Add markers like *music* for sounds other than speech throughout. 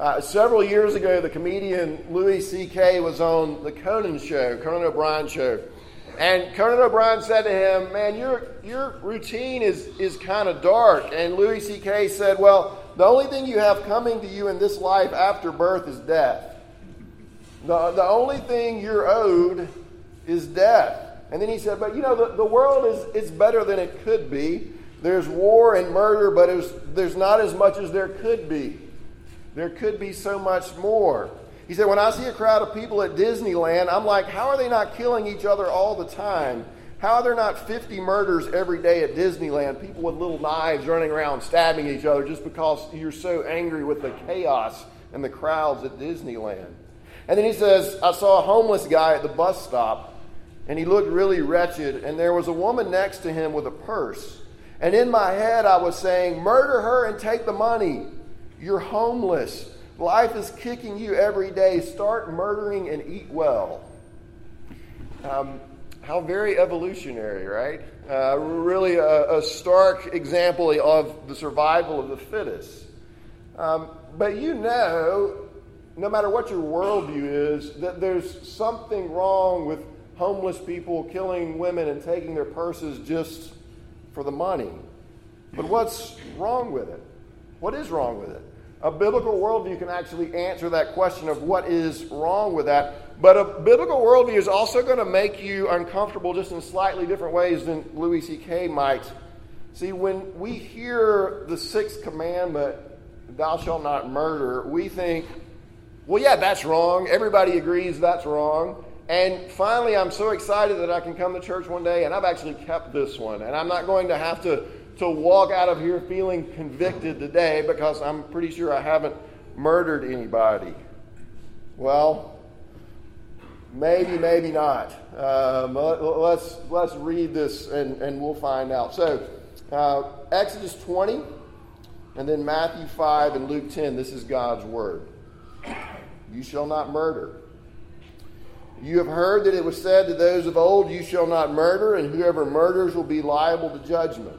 Uh, several years ago, the comedian Louis C.K. was on the Conan show, Conan O'Brien show. And Conan O'Brien said to him, Man, your, your routine is, is kind of dark. And Louis C.K. said, Well, the only thing you have coming to you in this life after birth is death. The, the only thing you're owed is death. And then he said, But you know, the, the world is, is better than it could be. There's war and murder, but there's not as much as there could be. There could be so much more. He said, When I see a crowd of people at Disneyland, I'm like, How are they not killing each other all the time? How are there not 50 murders every day at Disneyland? People with little knives running around stabbing each other just because you're so angry with the chaos and the crowds at Disneyland. And then he says, I saw a homeless guy at the bus stop, and he looked really wretched, and there was a woman next to him with a purse. And in my head, I was saying, Murder her and take the money. You're homeless. Life is kicking you every day. Start murdering and eat well. Um, how very evolutionary, right? Uh, really a, a, stark example of the survival of the fittest. Um, but you know, no matter what your worldview is, that there's something wrong with homeless people killing women and taking their purses just for the money. But what's wrong with it? What is wrong with it? A biblical worldview can actually answer that question of what is wrong with that. But a biblical worldview is also going to make you uncomfortable just in slightly different ways than Louis C.K. might. See, when we hear the sixth commandment, thou shalt not murder, we think, well, yeah, that's wrong. Everybody agrees that's wrong. And finally, I'm so excited that I can come to church one day and I've actually kept this one. And I'm not going to have to to walk out of here feeling convicted today because I'm pretty sure I haven't murdered anybody. Well, maybe, maybe not. Um, let's, let's read this and, and we'll find out. So, uh, Exodus 20, and then Matthew 5 and Luke 10. This is God's word. You shall not murder. You have heard that it was said to those of old, You shall not murder, and whoever murders will be liable to judgment.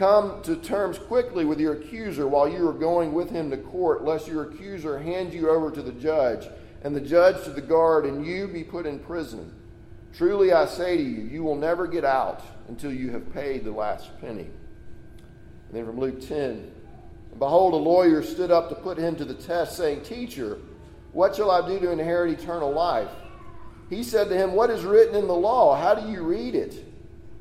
Come to terms quickly with your accuser while you are going with him to court, lest your accuser hand you over to the judge, and the judge to the guard, and you be put in prison. Truly I say to you, you will never get out until you have paid the last penny. And then from Luke 10 Behold, a lawyer stood up to put him to the test, saying, Teacher, what shall I do to inherit eternal life? He said to him, What is written in the law? How do you read it?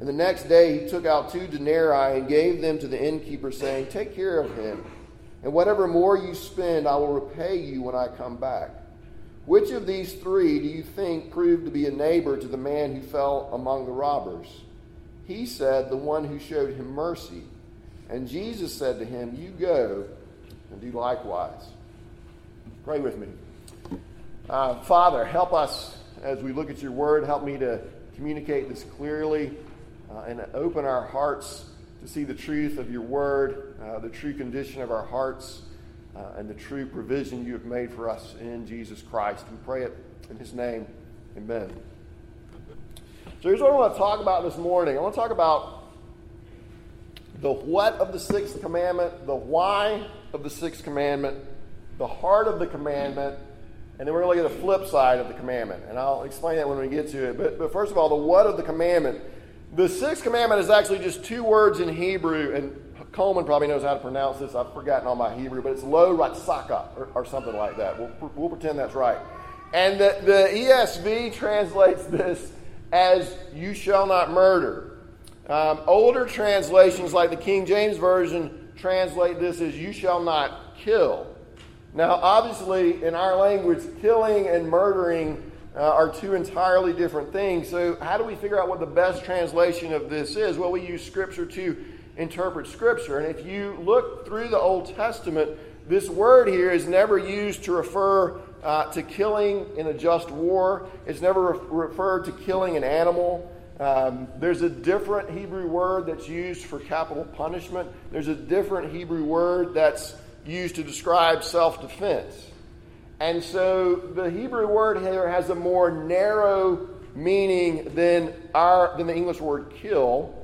And the next day he took out two denarii and gave them to the innkeeper, saying, Take care of him, and whatever more you spend, I will repay you when I come back. Which of these three do you think proved to be a neighbor to the man who fell among the robbers? He said, The one who showed him mercy. And Jesus said to him, You go and do likewise. Pray with me. Uh, Father, help us as we look at your word. Help me to communicate this clearly uh, and open our hearts to see the truth of your word, uh, the true condition of our hearts, uh, and the true provision you have made for us in Jesus Christ. We pray it in his name. Amen. So here's what I want to talk about this morning. I want to talk about the what of the sixth commandment, the why of the sixth commandment, the heart of the commandment, and then we're going to look at the flip side of the commandment. And I'll explain that when we get to it. But, but first of all, the what of the commandment. The sixth commandment is actually just two words in Hebrew, and Coleman probably knows how to pronounce this. I've forgotten all my Hebrew, but it's lo ratsaka or, or something like that. We'll, we'll pretend that's right. And the, the ESV translates this as you shall not murder. Um, older translations, like the King James Version, translate this as you shall not kill. Now, obviously, in our language, killing and murdering uh, are two entirely different things. So, how do we figure out what the best translation of this is? Well, we use Scripture to interpret Scripture. And if you look through the Old Testament, this word here is never used to refer uh, to killing in a just war, it's never re- referred to killing an animal. Um, there's a different Hebrew word that's used for capital punishment. There's a different Hebrew word that's used to describe self defense. And so the Hebrew word here has a more narrow meaning than, our, than the English word kill,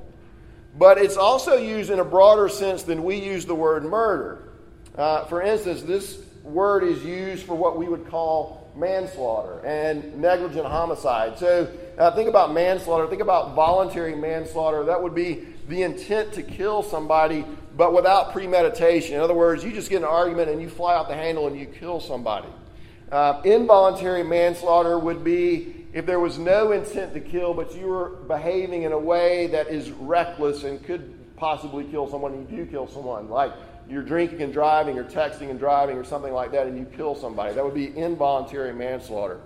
but it's also used in a broader sense than we use the word murder. Uh, for instance, this word is used for what we would call manslaughter and negligent homicide. So uh, think about manslaughter, think about voluntary manslaughter. That would be the intent to kill somebody, but without premeditation. In other words, you just get an argument and you fly out the handle and you kill somebody. Uh, involuntary manslaughter would be if there was no intent to kill, but you were behaving in a way that is reckless and could possibly kill someone, and you do kill someone. Like you're drinking and driving, or texting and driving, or something like that, and you kill somebody. That would be involuntary manslaughter.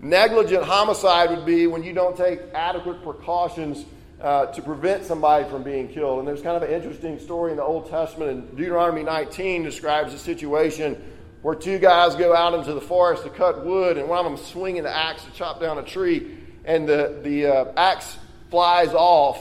Negligent homicide would be when you don't take adequate precautions uh, to prevent somebody from being killed. And there's kind of an interesting story in the Old Testament. In Deuteronomy 19 describes a situation where two guys go out into the forest to cut wood, and one of them swinging the axe to chop down a tree, and the, the uh, axe flies off,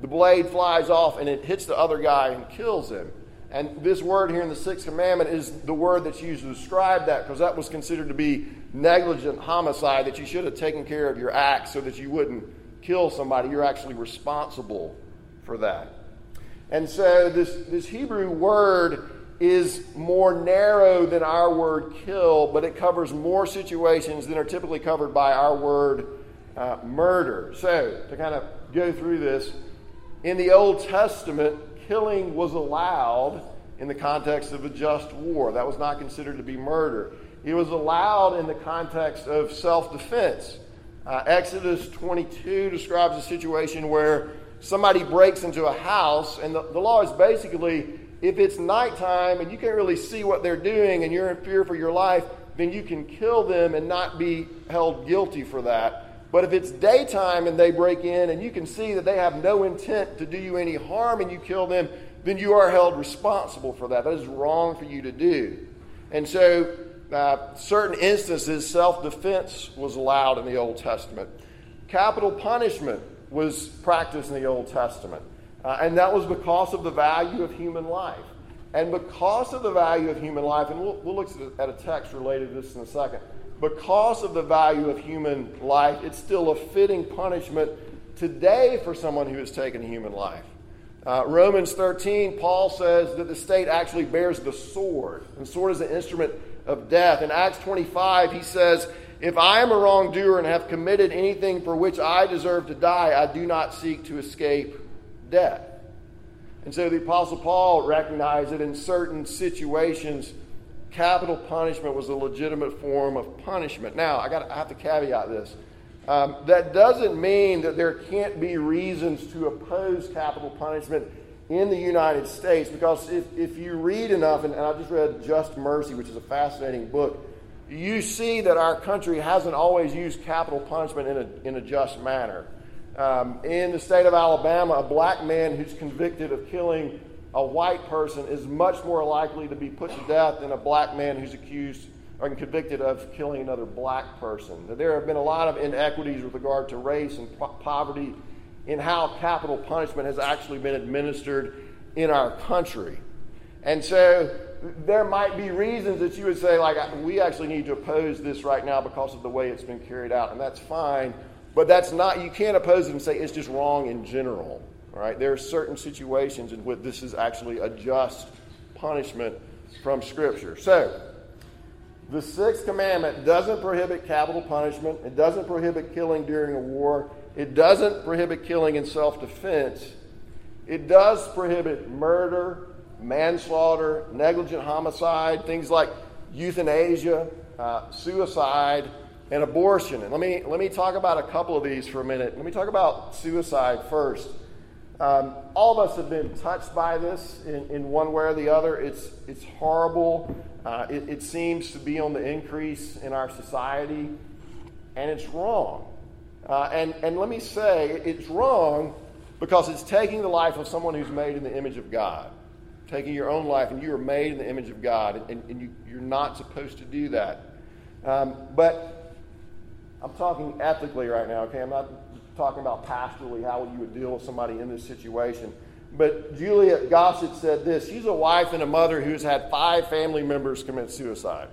the blade flies off, and it hits the other guy and kills him. And this word here in the sixth commandment is the word that's used to describe that because that was considered to be negligent homicide, that you should have taken care of your axe so that you wouldn't kill somebody, you're actually responsible for that. And so this, this Hebrew word is more narrow than our word kill, but it covers more situations than are typically covered by our word uh, murder. So, to kind of go through this, in the Old Testament, killing was allowed in the context of a just war. That was not considered to be murder. It was allowed in the context of self defense. Uh, Exodus 22 describes a situation where somebody breaks into a house, and the, the law is basically if it's nighttime and you can't really see what they're doing and you're in fear for your life, then you can kill them and not be held guilty for that. But if it's daytime and they break in and you can see that they have no intent to do you any harm and you kill them, then you are held responsible for that. That is wrong for you to do. And so uh, certain instances, self defense was allowed in the Old Testament. Capital punishment was practiced in the Old Testament. Uh, and that was because of the value of human life. And because of the value of human life, and we'll, we'll look at a text related to this in a second, because of the value of human life, it's still a fitting punishment today for someone who has taken human life. Uh, Romans 13, Paul says that the state actually bears the sword, and sword is an instrument of death. In Acts 25, he says, If I am a wrongdoer and have committed anything for which I deserve to die, I do not seek to escape death. And so the Apostle Paul recognized that in certain situations, capital punishment was a legitimate form of punishment. Now, I, got I have to caveat this. Um, that doesn't mean that there can't be reasons to oppose capital punishment in the United States because if, if you read enough, and, and I just read Just Mercy, which is a fascinating book, you see that our country hasn't always used capital punishment in a, in a just manner. Um, in the state of Alabama, a black man who's convicted of killing a white person is much more likely to be put to death than a black man who's accused or convicted of killing another black person. There have been a lot of inequities with regard to race and po- poverty in how capital punishment has actually been administered in our country. And so there might be reasons that you would say, like, we actually need to oppose this right now because of the way it's been carried out, and that's fine. But that's not, you can't oppose it and say it's just wrong in general. Right, there are certain situations in which this is actually a just punishment from Scripture. So, the sixth commandment doesn't prohibit capital punishment. It doesn't prohibit killing during a war. It doesn't prohibit killing in self defense. It does prohibit murder, manslaughter, negligent homicide, things like euthanasia, uh, suicide, and abortion. And let me, let me talk about a couple of these for a minute. Let me talk about suicide first. Um, all of us have been touched by this in, in one way or the other. It's, it's horrible. Uh, it, it seems to be on the increase in our society, and it's wrong. Uh, and, and let me say, it's wrong because it's taking the life of someone who's made in the image of God. Taking your own life, and you are made in the image of God, and, and you, you're not supposed to do that. Um, but I'm talking ethically right now, okay? I'm not talking about pastorally how you would deal with somebody in this situation. But Juliet Gossett said this She's a wife and a mother who's had five family members commit suicide.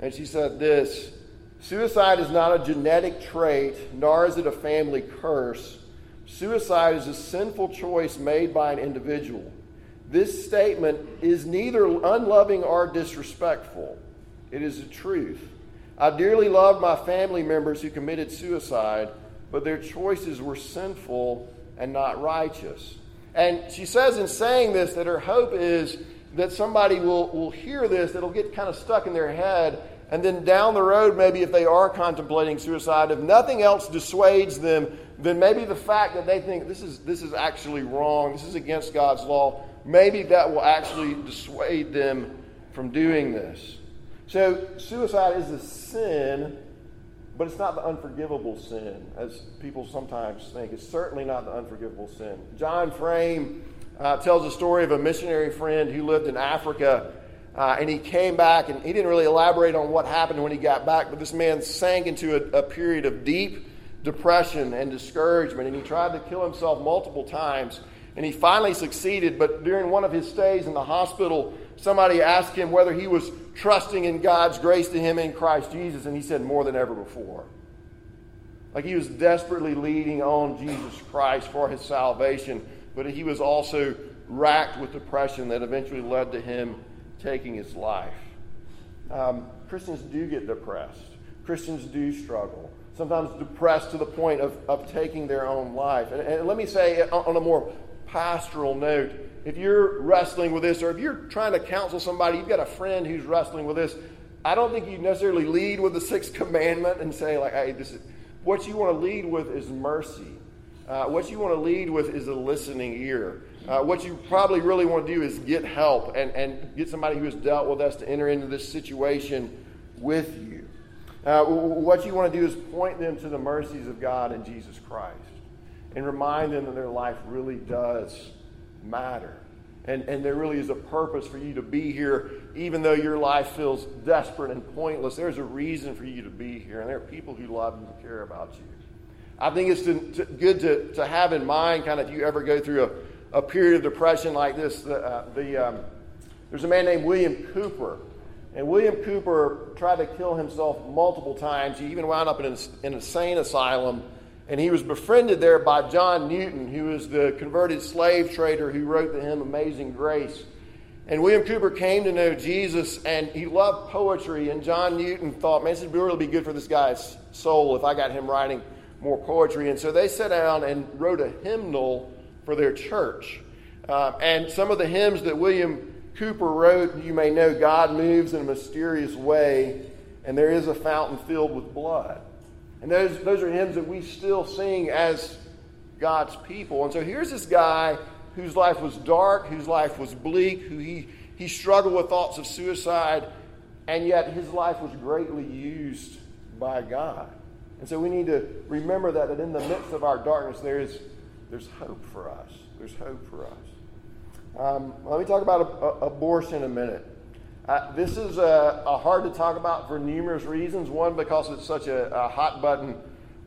And she said this Suicide is not a genetic trait, nor is it a family curse. Suicide is a sinful choice made by an individual. This statement is neither unloving or disrespectful, it is the truth. I dearly loved my family members who committed suicide, but their choices were sinful and not righteous. And she says in saying this that her hope is that somebody will, will hear this, that'll get kind of stuck in their head, and then down the road, maybe if they are contemplating suicide, if nothing else dissuades them, then maybe the fact that they think this is, this is actually wrong, this is against God's law, maybe that will actually dissuade them from doing this. So, suicide is a sin but it's not the unforgivable sin, as people sometimes think. It's certainly not the unforgivable sin. John Frame uh, tells a story of a missionary friend who lived in Africa, uh, and he came back, and he didn't really elaborate on what happened when he got back, but this man sank into a, a period of deep depression and discouragement, and he tried to kill himself multiple times. And he finally succeeded, but during one of his stays in the hospital, somebody asked him whether he was trusting in God's grace to him in Christ Jesus, and he said, More than ever before. Like he was desperately leading on Jesus Christ for his salvation, but he was also racked with depression that eventually led to him taking his life. Um, Christians do get depressed, Christians do struggle. Sometimes depressed to the point of, of taking their own life. And, and let me say, on a more pastoral note, if you're wrestling with this, or if you're trying to counsel somebody, you've got a friend who's wrestling with this, I don't think you necessarily lead with the sixth *laughs* commandment and say, like, hey, this is what you want to lead with is mercy. Uh, what you want to lead with is a listening ear. Uh, what you probably really want to do is get help and, and get somebody who has dealt with us to enter into this situation with you. Uh, what you want to do is point them to the mercies of God and Jesus Christ and remind them that their life really does matter. And, and there really is a purpose for you to be here, even though your life feels desperate and pointless. There's a reason for you to be here, and there are people who love and care about you. I think it's to, to, good to, to have in mind, kind of, if you ever go through a, a period of depression like this. The, uh, the um, there's a man named William Cowper, and William Cowper tried to kill himself multiple times. He even wound up in an insane asylum and he was befriended there by John Newton, who was the converted slave trader who wrote the hymn Amazing Grace. And William Cowper came to know Jesus, and he loved poetry. And John Newton thought, man, this would really be good for this guy's soul if I got him writing more poetry. And so they sat down and wrote a hymnal for their church. Uh, and some of the hymns that William Cowper wrote, you may know, God moves in a mysterious way, and there is a fountain filled with blood. And those, those are hymns that we still sing as God's people. And so here's this guy whose life was dark, whose life was bleak, who he, he struggled with thoughts of suicide, and yet his life was greatly used by God. And so we need to remember that, that in the midst of our darkness, there is, there's hope for us. There's hope for us. Um, let me talk about a, a, abortion a minute. Uh, this is a, hard to talk about for numerous reasons. One, because it's such a, a hot button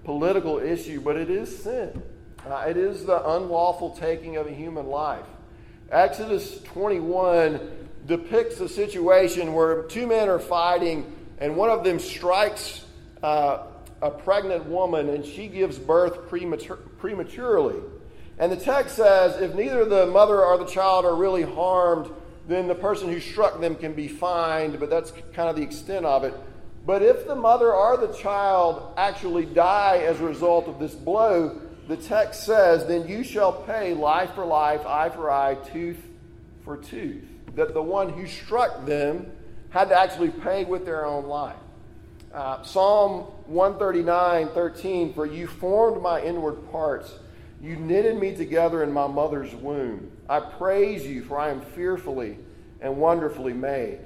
political issue, but it is sin. Uh, it is the unlawful taking of a human life. Exodus 21 depicts a situation where two men are fighting, and one of them strikes uh, a pregnant woman, and she gives birth premature, prematurely. And the text says if neither the mother or the child are really harmed, then the person who struck them can be fined, but that's kind of the extent of it. But if the mother or the child actually die as a result of this blow, the text says, then you shall pay life for life, eye for eye, tooth for tooth. That the one who struck them had to actually pay with their own life. Uh, Psalm 139, 13, for you formed my inward parts. You knitted me together in my mother's womb. I praise you, for I am fearfully and wonderfully made.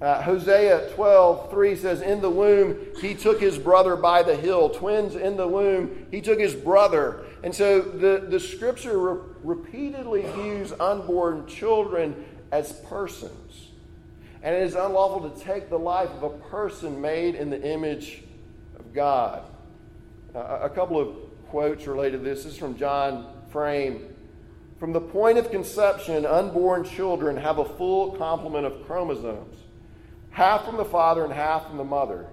Uh, Hosea 12, 3 says, In the womb, he took his brother by the heel. Twins in the womb, he took his brother. And so the, the scripture re- repeatedly views unborn children as persons. And it is unlawful to take the life of a person made in the image of God. Uh, a couple of quotes related to this. This is from John Frame. From the point of conception, unborn children have a full complement of chromosomes, half from the father and half from the mother.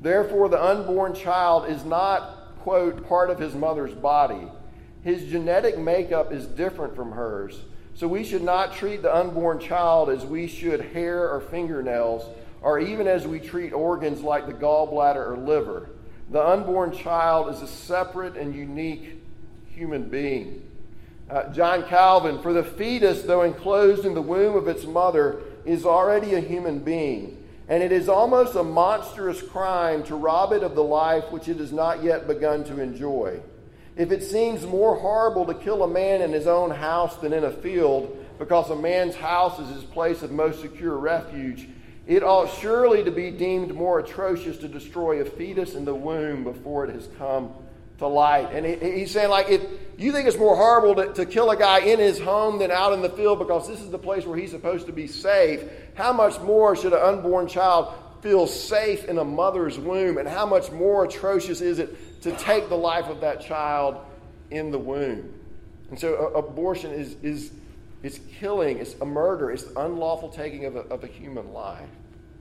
Therefore, the unborn child is not, quote, part of his mother's body. His genetic makeup is different from hers. So we should not treat the unborn child as we should hair or fingernails, or even as we treat organs like the gallbladder or liver. The unborn child is a separate and unique human being. Uh, John Calvin, for the fetus, though enclosed in the womb of its mother, is already a human being, and it is almost a monstrous crime to rob it of the life which it has not yet begun to enjoy. If it seems more horrible to kill a man in his own house than in a field, because a man's house is his place of most secure refuge, it ought surely to be deemed more atrocious to destroy a fetus in the womb before it has come to light. And he, he's saying, like, if you think it's more horrible to, to kill a guy in his home than out in the field because this is the place where he's supposed to be safe, how much more should an unborn child feel safe in a mother's womb? And how much more atrocious is it to take the life of that child in the womb? And so, abortion is, is it's killing, it's a murder, it's the unlawful taking of a, of a human life.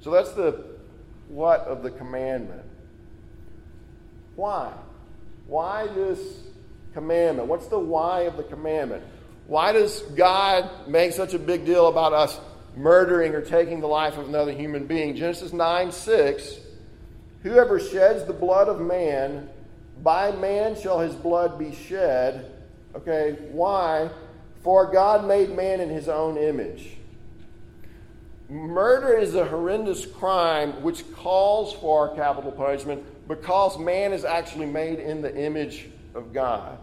So that's the what of the commandment. Why? Why this commandment? What's the why of the commandment? Why does God make such a big deal about us murdering or taking the life of another human being? Genesis 9 6 Whoever sheds the blood of man, by man shall his blood be shed. Okay, why? For God made man in his own image. Murder is a horrendous crime which calls for capital punishment because man is actually made in the image of God.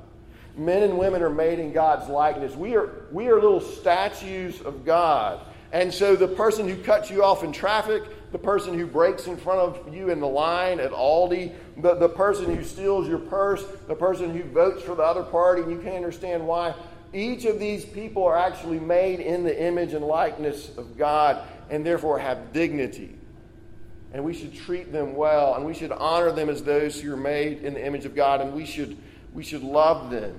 Men and women are made in God's likeness. We are, we are little statues of God. And so the person who cuts you off in traffic, the person who breaks in front of you in the line at Aldi, the, the person who steals your purse, the person who votes for the other party, and you can't understand why. Each of these people are actually made in the image and likeness of God and therefore have dignity and we should treat them well, and we should honor them as those who are made in the image of God, and we should, we should love them.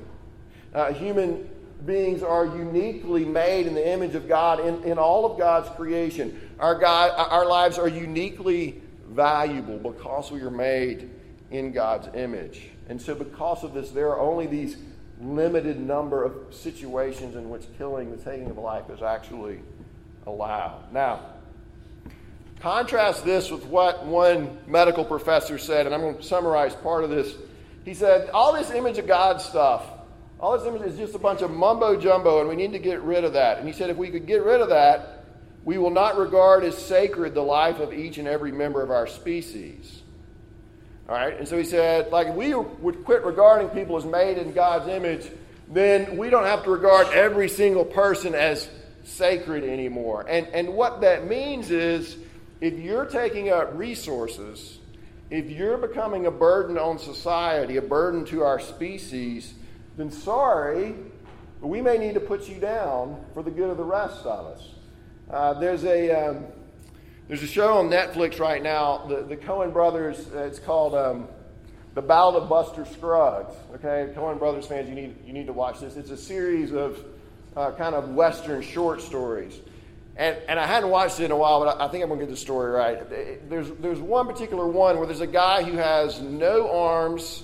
Uh, human beings are uniquely made in the image of God in, in all of God's creation. Our, God, our lives are uniquely valuable because we are made in God's image. And so, because of this, there are only these limited number of situations in which killing, the taking of life, is actually allowed. Now, Contrast this with what one medical professor said, and I'm going to summarize part of this. He said, All this image of God stuff, all this image is just a bunch of mumbo jumbo, and we need to get rid of that. And he said, If we could get rid of that, we will not regard as sacred the life of each and every member of our species. All right? And so he said, like, if we would quit regarding people as made in God's image, then we don't have to regard every single person as sacred anymore. And, and what that means is if you're taking up resources, if you're becoming a burden on society, a burden to our species, then sorry, but we may need to put you down for the good of the rest of us. Uh, there's a um, there's a show on Netflix right now. The the Coen brothers. Uh, it's called um, The Ballad of Buster Scruggs. Okay, Coen brothers fans, you need you need to watch this. It's a series of uh, kind of western short stories. And, and I hadn't watched it in a while, but I, I think I'm going to get the story right. There's, there's one particular one where there's a guy who has no arms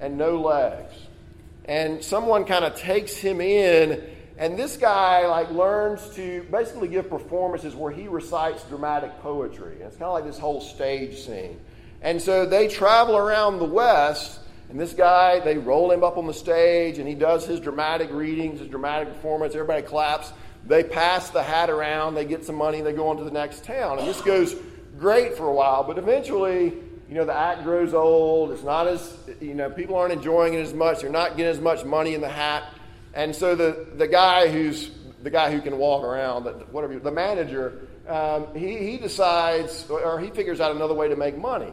and no legs. and someone kind of takes him in and this guy like learns to basically give performances where he recites dramatic poetry. And it's kind of like this whole stage scene. And so they travel around the West, and this guy, they roll him up on the stage, and he does his dramatic readings, his dramatic performance. Everybody claps. They pass the hat around, they get some money, they go on to the next town. And this goes great for a while, but eventually, you know, the act grows old. It's not as, you know, people aren't enjoying it as much. They're not getting as much money in the hat. And so the, the guy who's the guy who can walk around, whatever, the manager, um, he, he decides or he figures out another way to make money.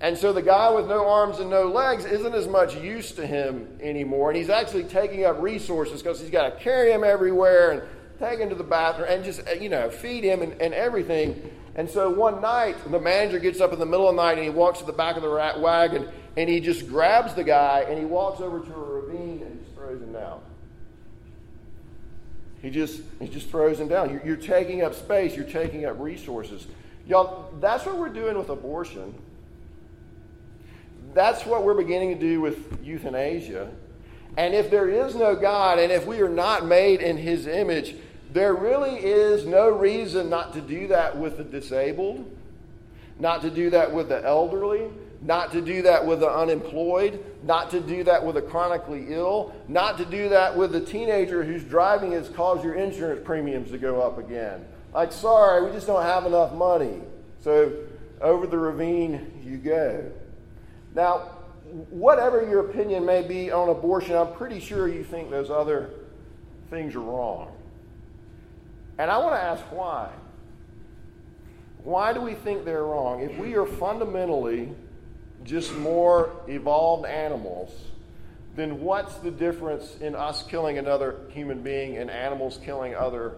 And so the guy with no arms and no legs isn't as much use to him anymore. And he's actually taking up resources because he's got to carry him everywhere and take him to the bathroom and just, you know, feed him and, and everything. And so one night, the manager gets up in the middle of the night and he walks to the back of the wagon and he just grabs the guy and he walks over to a ravine and just throws him down. He just, he just throws him down. You're, you're taking up space, you're taking up resources. Y'all, that's what we're doing with abortion. That's what we're beginning to do with euthanasia. And if there is no God, and if we are not made in His image, there really is no reason not to do that with the disabled, not to do that with the elderly, not to do that with the unemployed, not to do that with the chronically ill, not to do that with the teenager who's driving has caused your insurance premiums to go up again. Like, sorry, we just don't have enough money. So over the ravine you go. Now, whatever your opinion may be on abortion, I'm pretty sure you think those other things are wrong. And I want to ask why. Why do we think they're wrong? If we are fundamentally just more evolved animals, then what's the difference in us killing another human being and animals killing other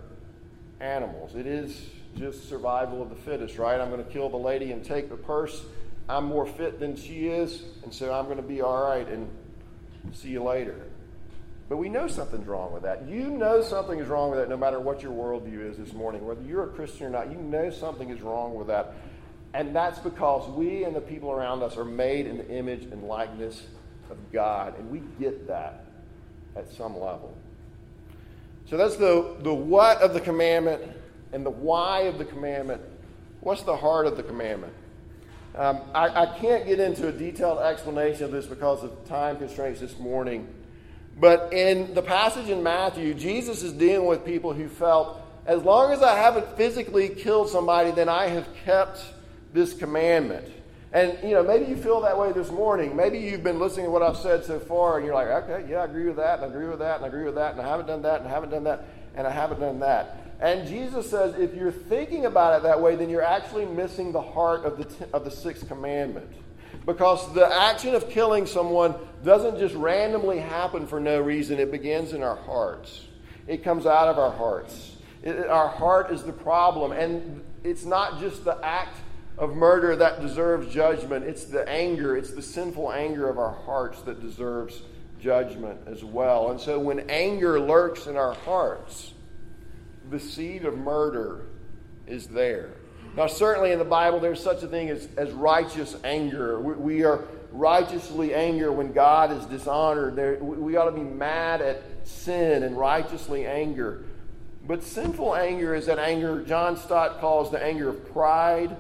animals? It is just survival of the fittest, right? I'm going to kill the lady and take the purse. I'm more fit than she is, and so I'm going to be all right and see you later. But we know something's wrong with that. You know something is wrong with that no matter what your worldview is this morning. Whether you're a Christian or not, you know something is wrong with that. And that's because we and the people around us are made in the image and likeness of God. And we get that at some level. So that's the, the what of the commandment and the why of the commandment. What's the heart of the commandment? Um, I, I can't get into a detailed explanation of this because of time constraints this morning. But in the passage in Matthew, Jesus is dealing with people who felt, as long as I haven't physically killed somebody, then I have kept this commandment. And, you know, maybe you feel that way this morning. Maybe you've been listening to what I've said so far and you're like, okay, yeah, I agree with that, and I agree with that, and I agree with that, and I haven't done that, and I haven't done that, and I haven't done that. And Jesus says if you're thinking about it that way, then you're actually missing the heart of the, of the sixth commandment. Because the action of killing someone doesn't just randomly happen for no reason, it begins in our hearts. It comes out of our hearts. It, our heart is the problem. And it's not just the act of murder that deserves judgment. It's the anger, it's the sinful anger of our hearts that deserves judgment as well. And so when anger lurks in our hearts, the seed of murder is there. Now, certainly in the Bible, there's such a thing as, as righteous anger. We, we are righteously angry when God is dishonored. There, we ought to be mad at sin and righteously anger. But sinful anger is that anger John Stott calls the anger of pride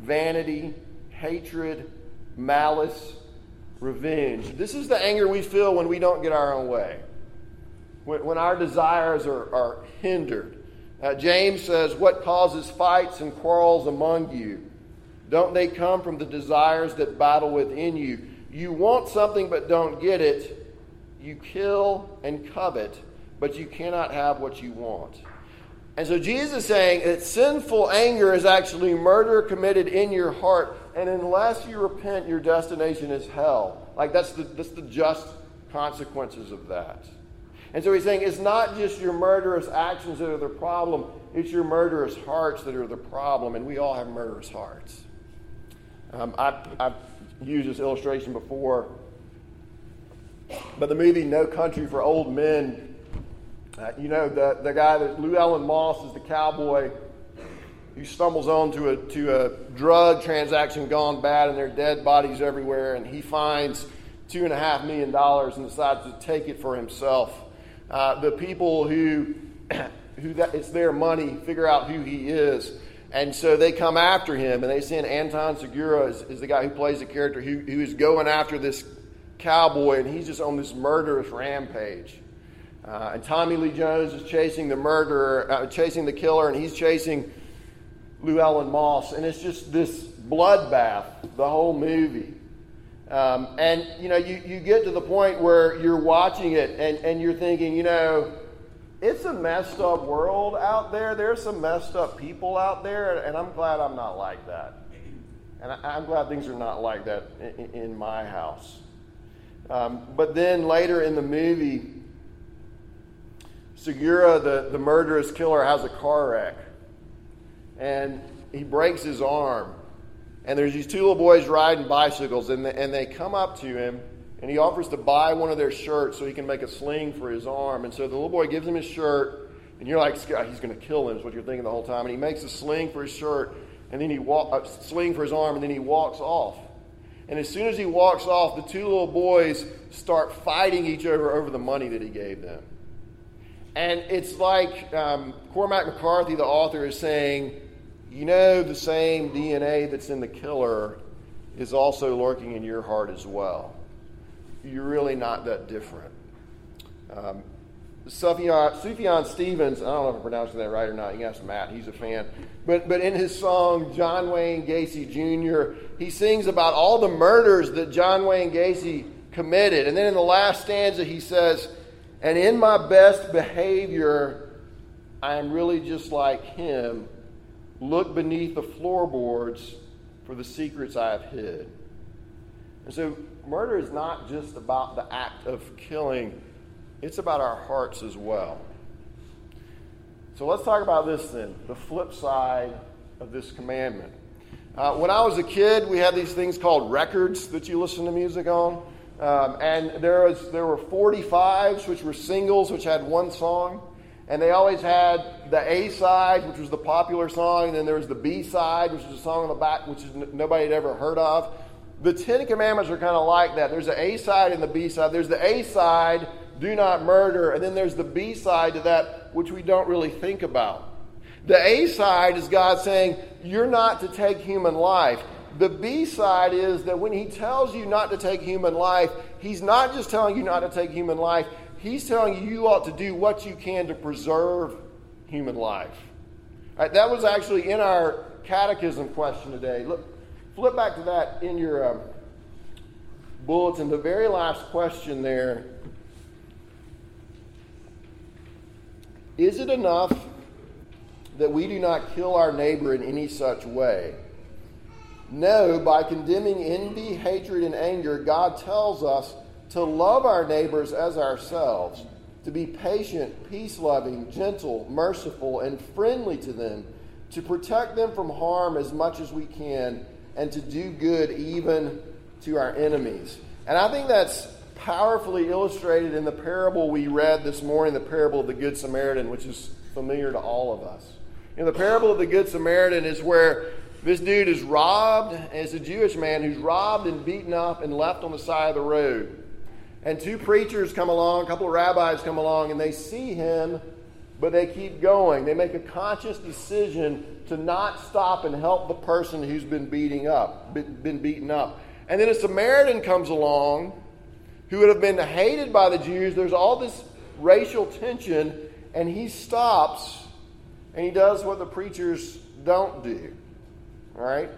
vanity, hatred, malice, revenge. This is the anger we feel when we don't get our own way, when, when our desires are, are hindered. Uh, James says, What causes fights and quarrels among you? Don't they come from the desires that battle within you? You want something but don't get it. You kill and covet, but you cannot have what you want. And so Jesus is saying that sinful anger is actually murder committed in your heart. And unless you repent, your destination is hell. Like that's the, that's the just consequences of that. And so he's saying it's not just your murderous actions that are the problem, it's your murderous hearts that are the problem. And we all have murderous hearts. Um, I, I've used this illustration before, but the movie No Country for Old Men uh, you know, the, the guy that Llewellyn Moss is the cowboy who stumbles on to a, to a drug transaction gone bad and there are dead bodies everywhere. And he finds two and a half million dollars and decides to take it for himself. Uh, the people who, *coughs* who that, it's their money figure out who he is. And so they come after him, and they send Anton Chigurh is, is the guy who plays the character who, who is going after this cowboy, and he's just on this murderous rampage. Uh, and Tommy Lee Jones is chasing the murderer, uh, chasing the killer, and he's chasing Llewellyn Moss, and it's just this bloodbath the whole movie. Um, and you know, you, you get to the point where you're watching it and, and you're thinking, you know, it's a messed up world out there. There's some messed up people out there, and I'm glad I'm not like that. And I, am glad things are not like that in, in my house. Um, but then later in the movie, Chigurh, the, the murderous killer, has a car wreck. And he breaks his arm. And there's these two little boys riding bicycles, and, and they come up to him, and he offers to buy one of their shirts so he can make a sling for his arm. And so the little boy gives him his shirt, and you're like, he's going to kill him, is what you're thinking the whole time. And he makes a sling for his shirt, and then he walk, a sling for his arm, and then he walks off. And as soon as he walks off, the two little boys start fighting each other over the money that he gave them. And it's like um, Cormac McCarthy, the author, is saying, you know, the same DNA that's in the killer is also lurking in your heart as well. You're really not that different. Um, Sufjan Stevens, I don't know if I'm pronouncing that right or not. You can ask Matt, he's a fan. But, but in his song, John Wayne Gacy Jr., he sings about all the murders that John Wayne Gacy committed. And then in the last stanza, he says, And in my best behavior, I am really just like him Look beneath the floorboards for the secrets I have hid. And so, murder is not just about the act of killing, it's about our hearts as well. So, let's talk about this then the flip side of this commandment. Uh, when I was a kid, we had these things called records that you listen to music on. Um, and there, was, there were 45s, which were singles, which had one song. And they always had the A side, which was the popular song, and then there was the B side, which was a song on the back, which is n- nobody had ever heard of. The Ten Commandments are kind of like that. There's the A side and the B side. There's the A side, do not murder, and then there's the B side to that, which we don't really think about. The A side is God saying, You're not to take human life. The B side is that when He tells you not to take human life, He's not just telling you not to take human life, he's telling you you ought to do what you can to preserve human life. Right, that was actually in our catechism question today. Look, flip back to that in your um, bulletin. The very last question there Is it enough that we do not kill our neighbor in any such way? No, by condemning envy, hatred, and anger, God tells us to love our neighbors as ourselves, to be patient, peace loving, gentle, merciful, and friendly to them, to protect them from harm as much as we can, and to do good even to our enemies. And I think that's powerfully illustrated in the parable we read this morning, the parable of the Good Samaritan, which is familiar to all of us. In the parable of the Good Samaritan is where this dude is robbed, and it's a Jewish man who's robbed and beaten up and left on the side of the road. And two preachers come along, a couple of rabbis come along, and they see him, but they keep going. They make a conscious decision to not stop and help the person who's been beating up, been beaten up. And then a Samaritan comes along who would have been hated by the Jews. There's all this racial tension, and he stops and he does what the preachers don't do. All right?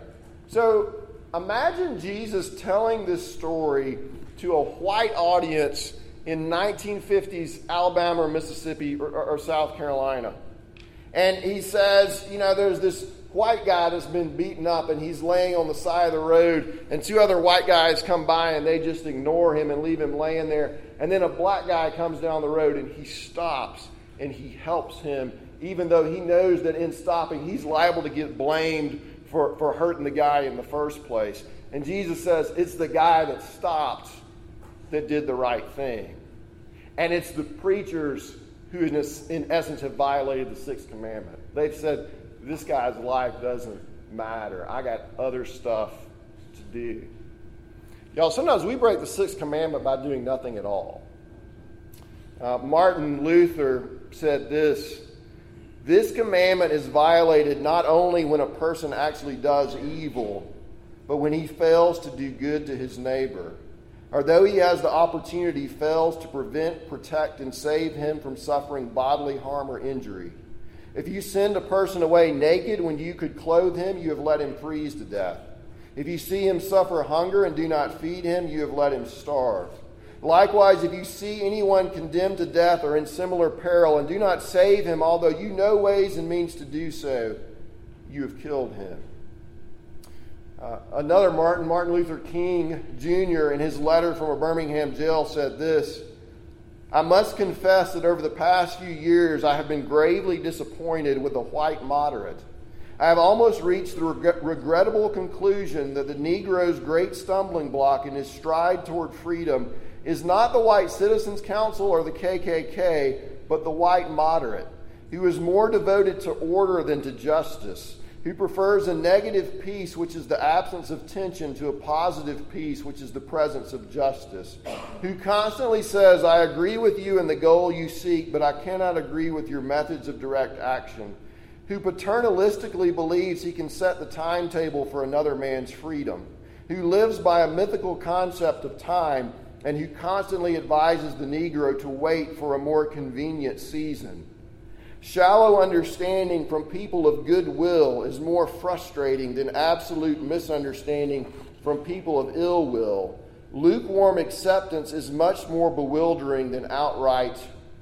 So imagine Jesus telling this story to a white audience in 1950s Alabama or Mississippi or, or, or, South Carolina. And he says, you know, there's this white guy that's been beaten up and he's laying on the side of the road, and two other white guys come by and they just ignore him and leave him laying there. And then a black guy comes down the road and he stops and he helps him, even though he knows that in stopping he's liable to get blamed for, for hurting the guy in the first place. And Jesus says, It's the guy that stopped that did the right thing. And it's the preachers who, in in essence, have violated the sixth commandment. They've said, This guy's life doesn't matter. I got other stuff to do. Y'all, sometimes we break the sixth commandment by doing nothing at all. Uh, Martin Luther said this This commandment is violated not only when a person actually does evil, but when he fails to do good to his neighbor, or though he has the opportunity, fails to prevent, protect, and save him from suffering bodily harm or injury. If you send a person away naked when you could clothe him, you have let him freeze to death. If you see him suffer hunger and do not feed him, you have let him starve. Likewise, if you see anyone condemned to death or in similar peril and do not save him, although you know ways and means to do so, you have killed him. Uh, another Martin, Martin Luther King Jr., in his letter from a Birmingham jail, said this I must confess that over the past few years I have been gravely disappointed with the white moderate. I have almost reached the reg- regrettable conclusion that the Negro's great stumbling block in his stride toward freedom is not the White Citizens Council or the KKK, but the white moderate, who is more devoted to order than to justice, who prefers a negative peace, which is the absence of tension, to a positive peace, which is the presence of justice, who constantly says, I agree with you in the goal you seek, but I cannot agree with your methods of direct action, who paternalistically believes he can set the timetable for another man's freedom, who lives by a mythical concept of time and who constantly advises the Negro to wait for a more convenient season. Shallow understanding from people of goodwill is more frustrating than absolute misunderstanding from people of ill will. Lukewarm acceptance is much more bewildering than outright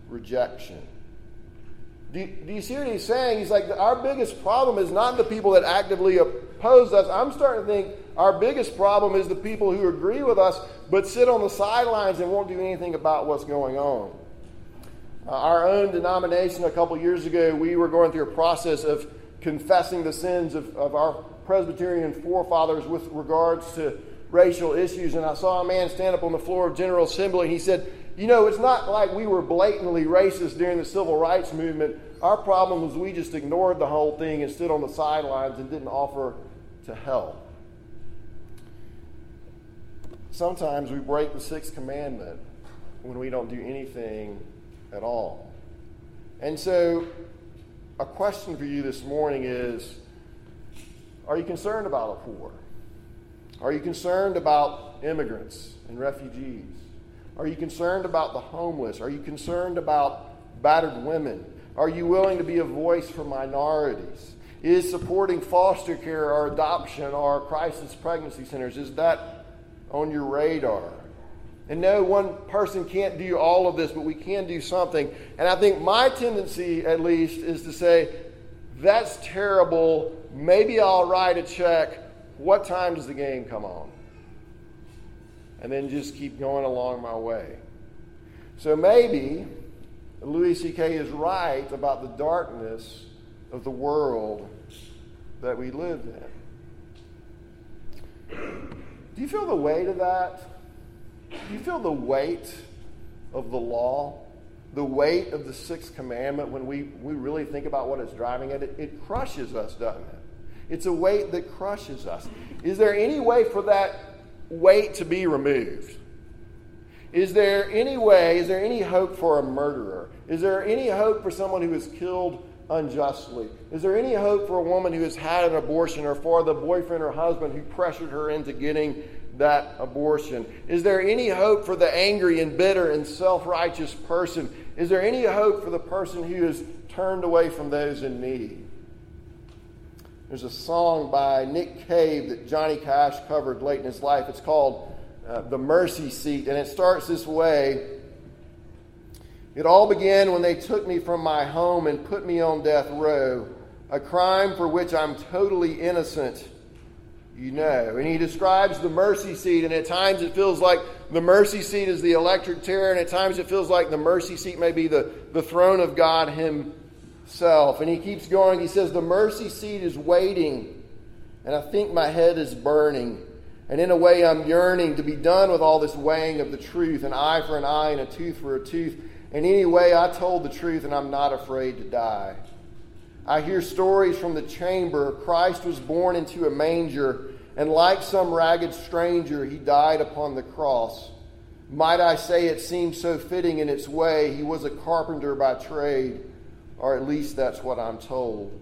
rejection. Do, do you see what he's saying? He's like, our biggest problem is not the people that actively oppose us. I'm starting to think our biggest problem is the people who agree with us but sit on the sidelines and won't do anything about what's going on. Uh, our own denomination, a couple years ago, we were going through a process of confessing the sins of, of our Presbyterian forefathers with regards to racial issues. And I saw a man stand up on the floor of General Assembly and he said, You know, it's not like we were blatantly racist during the civil rights movement. Our problem was we just ignored the whole thing and stood on the sidelines and didn't offer to help. Sometimes we break the sixth commandment when we don't do anything at all. And so, a question for you this morning is Are you concerned about the poor? Are you concerned about immigrants and refugees? Are you concerned about the homeless? Are you concerned about battered women? Are you willing to be a voice for minorities? Is supporting foster care or adoption or crisis pregnancy centers, is that on your radar? And no, one person can't do all of this, but we can do something. And I think my tendency, at least, is to say, that's terrible. Maybe I'll write a check. What time does the game come on? And then just keep going along my way. So maybe Louis C.K. is right about the darkness of the world that we live in. Do you feel the weight of that? You feel the weight of the law? The weight of the sixth commandment when we, we really think about what it's driving at? It, it crushes us, doesn't it? It's a weight that crushes us. Is there any way for that weight to be removed? Is there any way, is there any hope for a murderer? Is there any hope for someone who is killed unjustly? Is there any hope for a woman who has had an abortion or for the boyfriend or husband who pressured her into getting that abortion? Is there any hope for the angry and bitter and self righteous person? Is there any hope for the person who has turned away from those in need? There's a song by Nick Cave that Johnny Cash covered late in his life. It's called uh, The Mercy Seat, and it starts this way. It all began when they took me from my home and put me on death row, a crime for which I'm totally innocent you know. And he describes the mercy seat, and at times it feels like the mercy seat is the electric chair, and at times it feels like the mercy seat may be the, the throne of God Himself. And he keeps going. He says, The mercy seat is waiting, and I think my head is burning. And in a way, I'm yearning to be done with all this weighing of the truth an eye for an eye and a tooth for a tooth. And anyway, I told the truth, and I'm not afraid to die. I hear stories from the chamber. Christ was born into a manger and like some ragged stranger, he died upon the cross. Might I say it seems so fitting in its way, he was a carpenter by trade, or at least that's what I'm told.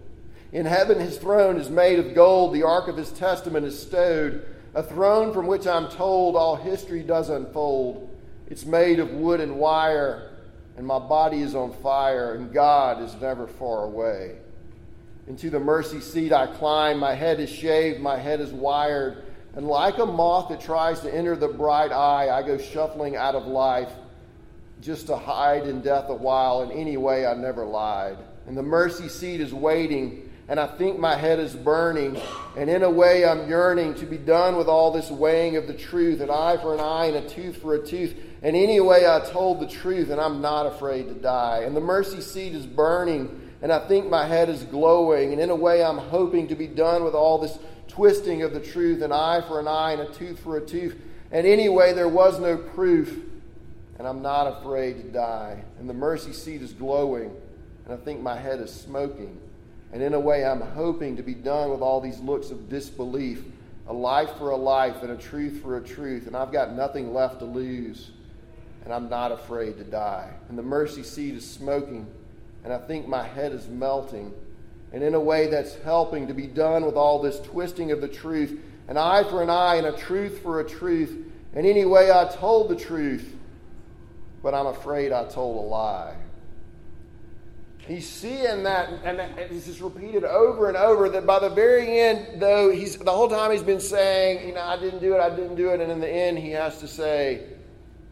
In heaven, his throne is made of gold, the ark of his testament is stowed, a throne from which I'm told all history does unfold. It's made of wood and wire, and my body is on fire, and God is never far away. Into the mercy seat I climb, my head is shaved, my head is wired, and like a moth that tries to enter the bright eye, I go shuffling out of life just to hide in death a while, and anyway, I never lied. And the mercy seat is waiting, and I think my head is burning, and in a way I'm yearning to be done with all this weighing of the truth, an eye for an eye and a tooth for a tooth. And anyway, I told the truth, and I'm not afraid to die. And the mercy seat is burning and I think my head is glowing. And in a way, I'm hoping to be done with all this twisting of the truth an eye for an eye and a tooth for a tooth. And anyway, there was no proof, and I'm not afraid to die. And the mercy seat is glowing, and I think my head is smoking. And in a way, I'm hoping to be done with all these looks of disbelief a life for a life and a truth for a truth. And I've got nothing left to lose, and I'm not afraid to die. And the mercy seat is smoking and I think my head is melting. And in a way that's helping to be done with all this twisting of the truth an eye for an eye and a truth for a truth. And anyway, I told the truth, but I'm afraid I told a lie. He's seeing that, and it's just repeated over and over that by the very end, though, he's the whole time he's been saying, you know, I didn't do it, I didn't do it, and in the end, he has to say,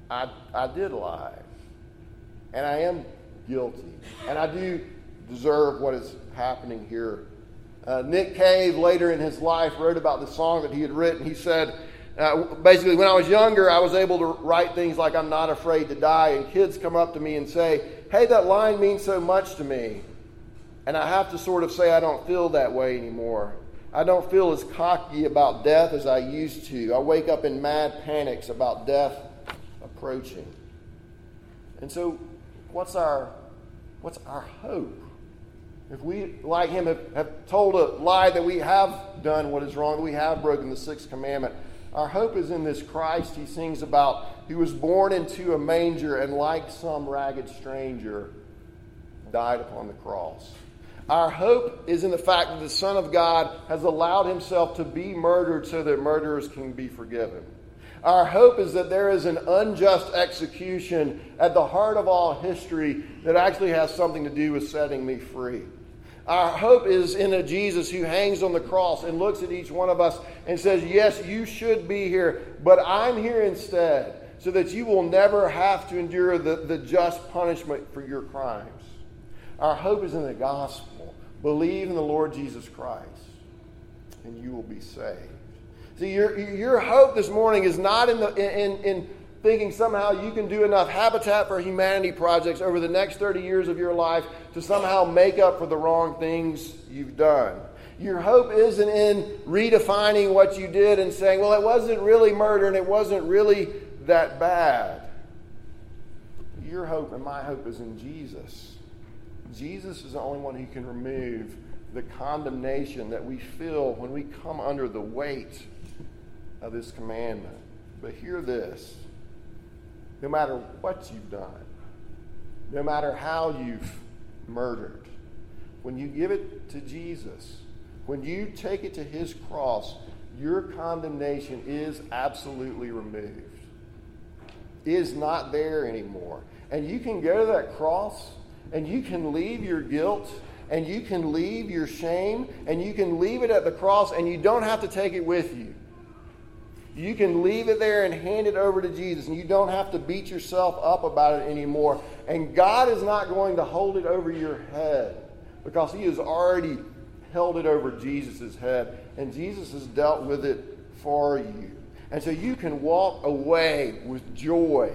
I, I did lie. And I am guilty. And I do deserve what is happening here. Uh, Nick Cave, later in his life, wrote about the song that he had written. He said, uh, basically, when I was younger, I was able to write things like, I'm not afraid to die. And kids come up to me and say, Hey, that line means so much to me. And I have to sort of say, I don't feel that way anymore. I don't feel as cocky about death as I used to. I wake up in mad panics about death approaching. And so what's our, what's our hope? If we, like him, have, have told a lie that we have done what is wrong, that we have broken the sixth commandment, our hope is in this Christ he sings about, who was born into a manger and, like some ragged stranger, died upon the cross. Our hope is in the fact that the Son of God has allowed himself to be murdered so that murderers can be forgiven. Our hope is that there is an unjust execution at the heart of all history that actually has something to do with setting me free. Our hope is in a Jesus who hangs on the cross and looks at each one of us and says, Yes, you should be here, but I'm here instead, so that you will never have to endure the, the just punishment for your crimes. Our hope is in the gospel. Believe in the Lord Jesus Christ, and you will be saved. See, your, your hope this morning is not in, the, in, in thinking somehow you can do enough Habitat for Humanity projects over the next 30 years of your life to somehow make up for the wrong things you've done. Your hope isn't in redefining what you did and saying, well, it wasn't really murder and it wasn't really that bad. Your hope and my hope is in Jesus. Jesus is the only one who can remove the condemnation that we feel when we come under the weight of this commandment. But hear this no matter what you've done, no matter how you've murdered, when you give it to Jesus, when you take it to his cross, your condemnation is absolutely removed. Is not there anymore. And you can go to that cross and you can leave your guilt and you can leave your shame and you can leave it at the cross and you don't have to take it with you. You can leave it there and hand it over to Jesus, and you don't have to beat yourself up about it anymore. And God is not going to hold it over your head because He has already held it over Jesus' head, and Jesus has dealt with it for you. And so you can walk away with joy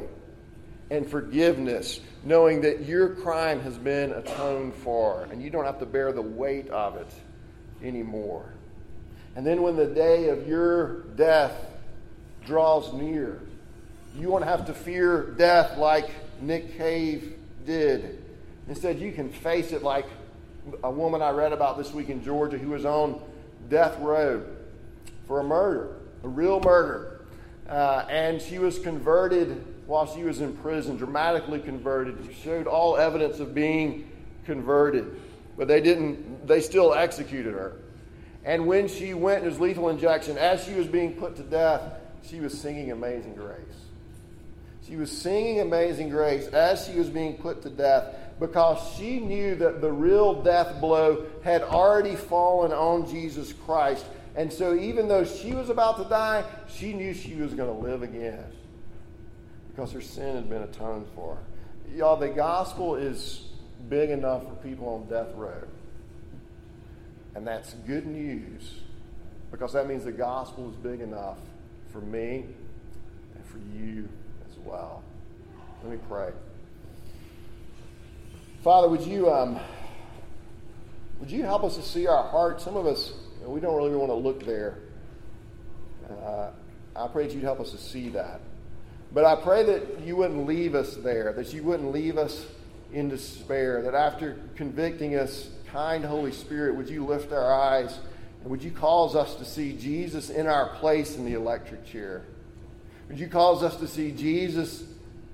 and forgiveness, knowing that your crime has been atoned for, and you don't have to bear the weight of it anymore. And then when the day of your death draws near. You won't have to fear death like Nick Cave did. Instead, you can face it like a woman I read about this week in Georgia who was on death row for a murder, a real murder. Uh, and she was converted while she was in prison, dramatically converted. She showed all evidence of being converted, but they didn't, they still executed her. And when she went, it lethal injection, as she was being put to death, she was singing Amazing Grace. She was singing Amazing Grace as she was being put to death because she knew that the real death blow had already fallen on Jesus Christ. And so, even though she was about to die, she knew she was going to live again because her sin had been atoned for. Y'all, the gospel is big enough for people on death row. And that's good news because that means the gospel is big enough for me and for you as well. Let me pray. Father, would you, um, would you help us to see our heart? Some of us, we don't really want to look there. Uh, I pray that you'd help us to see that. But I pray that you wouldn't leave us there, that you wouldn't leave us in despair, that after convicting us, kind Holy Spirit, would you lift our eyes would you cause us to see Jesus in our place in the electric chair? Would you cause us to see Jesus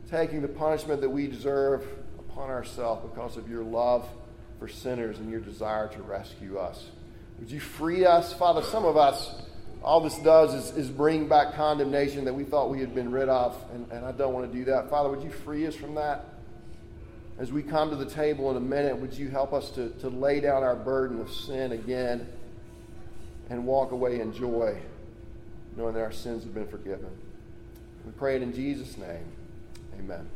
taking the punishment that we deserve upon ourselves because of your love for sinners and your desire to rescue us. Would you free us? Father, some of us, all this does is, is bring back condemnation that we thought we had been rid of, and, and I don't want to do that. Father, would you free us from that? As we come to the table in a minute, would you help us to, to lay down our burden of sin again and walk away in joy, knowing that our sins have been forgiven? We pray it in Jesus' name. Amen.